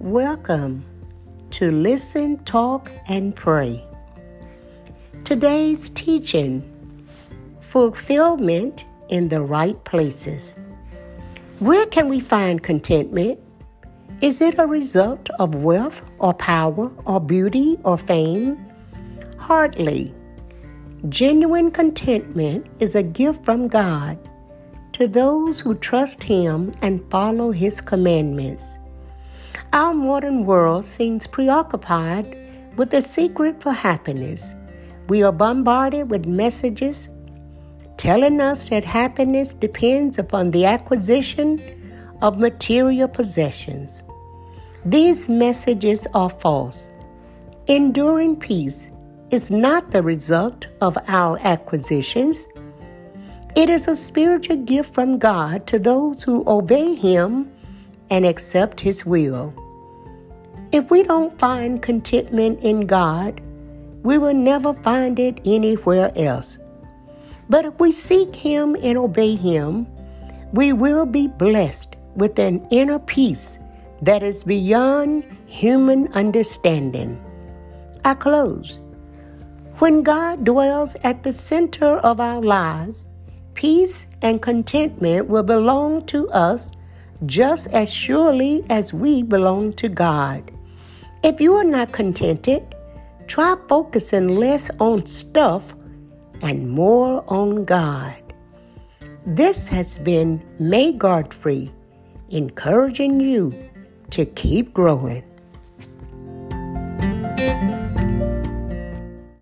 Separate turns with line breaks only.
Welcome to Listen, Talk, and Pray. Today's teaching Fulfillment in the Right Places. Where can we find contentment? Is it a result of wealth or power or beauty or fame? Hardly. Genuine contentment is a gift from God to those who trust Him and follow His commandments. Our modern world seems preoccupied with the secret for happiness. We are bombarded with messages telling us that happiness depends upon the acquisition of material possessions. These messages are false. Enduring peace is not the result of our acquisitions. It is a spiritual gift from God to those who obey Him and accept His will. If we don't find contentment in God, we will never find it anywhere else. But if we seek Him and obey Him, we will be blessed with an inner peace that is beyond human understanding. I close. When God dwells at the center of our lives, peace and contentment will belong to us just as surely as we belong to God. If you are not contented, try focusing less on stuff and more on God. This has been May Godfrey encouraging you to keep growing.